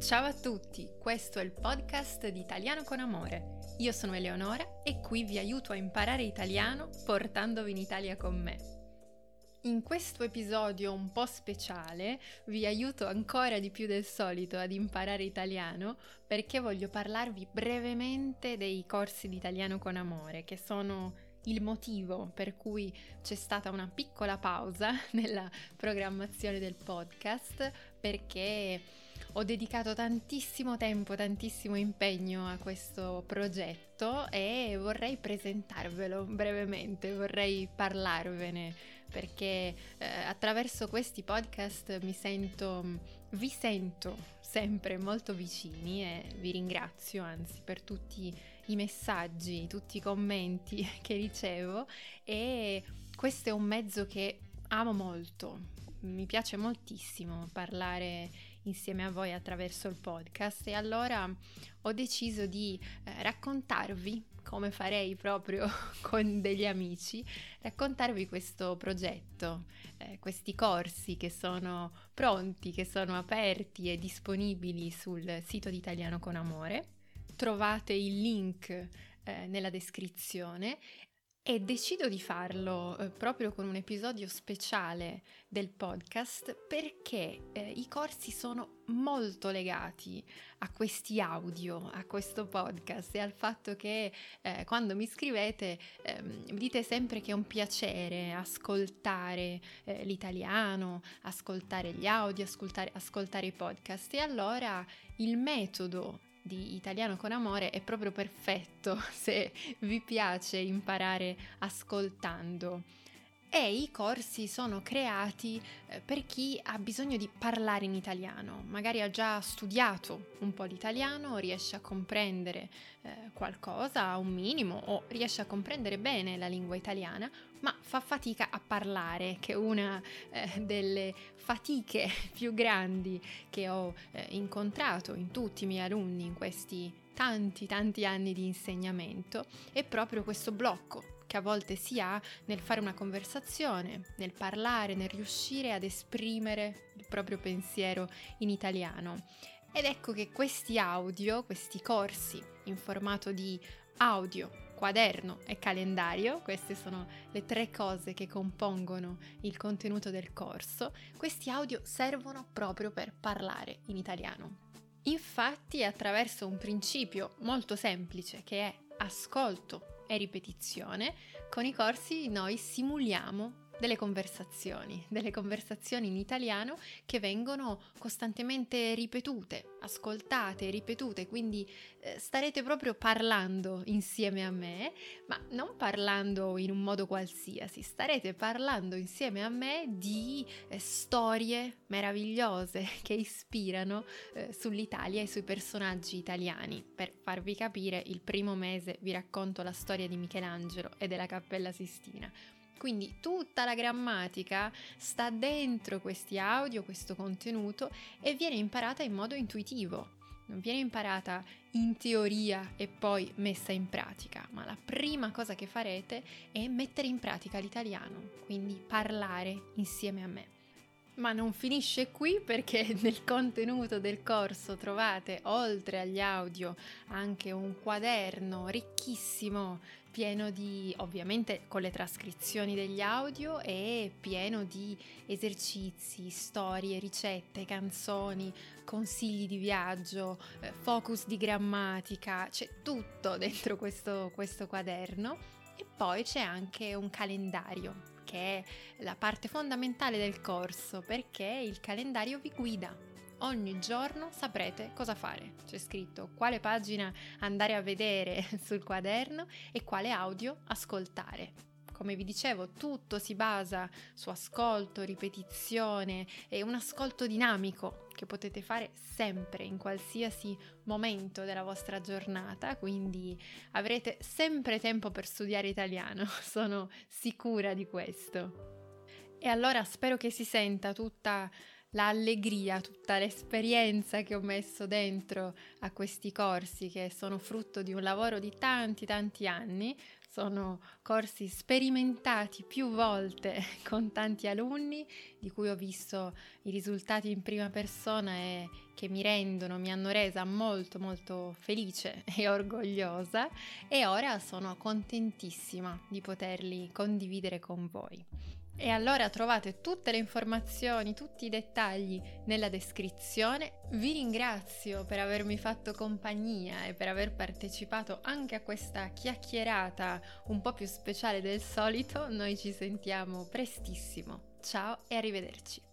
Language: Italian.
Ciao a tutti, questo è il podcast di Italiano con Amore. Io sono Eleonora e qui vi aiuto a imparare italiano portandovi in Italia con me. In questo episodio un po' speciale vi aiuto ancora di più del solito ad imparare italiano perché voglio parlarvi brevemente dei corsi di italiano con amore che sono il motivo per cui c'è stata una piccola pausa nella programmazione del podcast perché ho dedicato tantissimo tempo, tantissimo impegno a questo progetto e vorrei presentarvelo brevemente, vorrei parlarvene perché eh, attraverso questi podcast mi sento, vi sento sempre molto vicini e vi ringrazio anzi per tutti i messaggi, tutti i commenti che ricevo e questo è un mezzo che amo molto. Mi piace moltissimo parlare insieme a voi attraverso il podcast e allora ho deciso di eh, raccontarvi, come farei proprio con degli amici, raccontarvi questo progetto, eh, questi corsi che sono pronti, che sono aperti e disponibili sul sito di Italiano con Amore. Trovate il link eh, nella descrizione e decido di farlo eh, proprio con un episodio speciale del podcast perché eh, i corsi sono molto legati a questi audio, a questo podcast e al fatto che eh, quando mi scrivete ehm, dite sempre che è un piacere ascoltare eh, l'italiano, ascoltare gli audio, ascoltare, ascoltare i podcast. E allora il metodo di Italiano con Amore è proprio perfetto se vi piace imparare ascoltando. E i corsi sono creati eh, per chi ha bisogno di parlare in italiano, magari ha già studiato un po' di italiano, riesce a comprendere eh, qualcosa, un minimo, o riesce a comprendere bene la lingua italiana, ma fa fatica a parlare, che è una eh, delle fatiche più grandi che ho incontrato in tutti i miei alunni in questi tanti tanti anni di insegnamento, è proprio questo blocco che a volte si ha nel fare una conversazione, nel parlare, nel riuscire ad esprimere il proprio pensiero in italiano. Ed ecco che questi audio, questi corsi in formato di audio, quaderno e calendario, queste sono le tre cose che compongono il contenuto del corso, questi audio servono proprio per parlare in italiano. Infatti attraverso un principio molto semplice che è ascolto e ripetizione, con i corsi noi simuliamo delle conversazioni, delle conversazioni in italiano che vengono costantemente ripetute, ascoltate, ripetute, quindi eh, starete proprio parlando insieme a me, ma non parlando in un modo qualsiasi, starete parlando insieme a me di eh, storie meravigliose che ispirano eh, sull'Italia e sui personaggi italiani. Per farvi capire, il primo mese vi racconto la storia di Michelangelo e della Cappella Sistina quindi tutta la grammatica sta dentro questi audio, questo contenuto e viene imparata in modo intuitivo. Non viene imparata in teoria e poi messa in pratica, ma la prima cosa che farete è mettere in pratica l'italiano, quindi parlare insieme a me. Ma non finisce qui perché nel contenuto del corso trovate, oltre agli audio, anche un quaderno ricchissimo, pieno di, ovviamente con le trascrizioni degli audio e pieno di esercizi, storie, ricette, canzoni, consigli di viaggio, eh, focus di grammatica, c'è tutto dentro questo, questo quaderno. E poi c'è anche un calendario che è la parte fondamentale del corso perché il calendario vi guida. Ogni giorno saprete cosa fare. C'è scritto quale pagina andare a vedere sul quaderno e quale audio ascoltare. Come vi dicevo, tutto si basa su ascolto, ripetizione e un ascolto dinamico che potete fare sempre, in qualsiasi momento della vostra giornata, quindi avrete sempre tempo per studiare italiano, sono sicura di questo. E allora spero che si senta tutta l'allegria, tutta l'esperienza che ho messo dentro a questi corsi che sono frutto di un lavoro di tanti tanti anni sono corsi sperimentati più volte con tanti alunni di cui ho visto i risultati in prima persona e che mi rendono, mi hanno resa molto molto felice e orgogliosa e ora sono contentissima di poterli condividere con voi. E allora trovate tutte le informazioni, tutti i dettagli nella descrizione. Vi ringrazio per avermi fatto compagnia e per aver partecipato anche a questa chiacchierata un po' più speciale del solito. Noi ci sentiamo prestissimo. Ciao e arrivederci.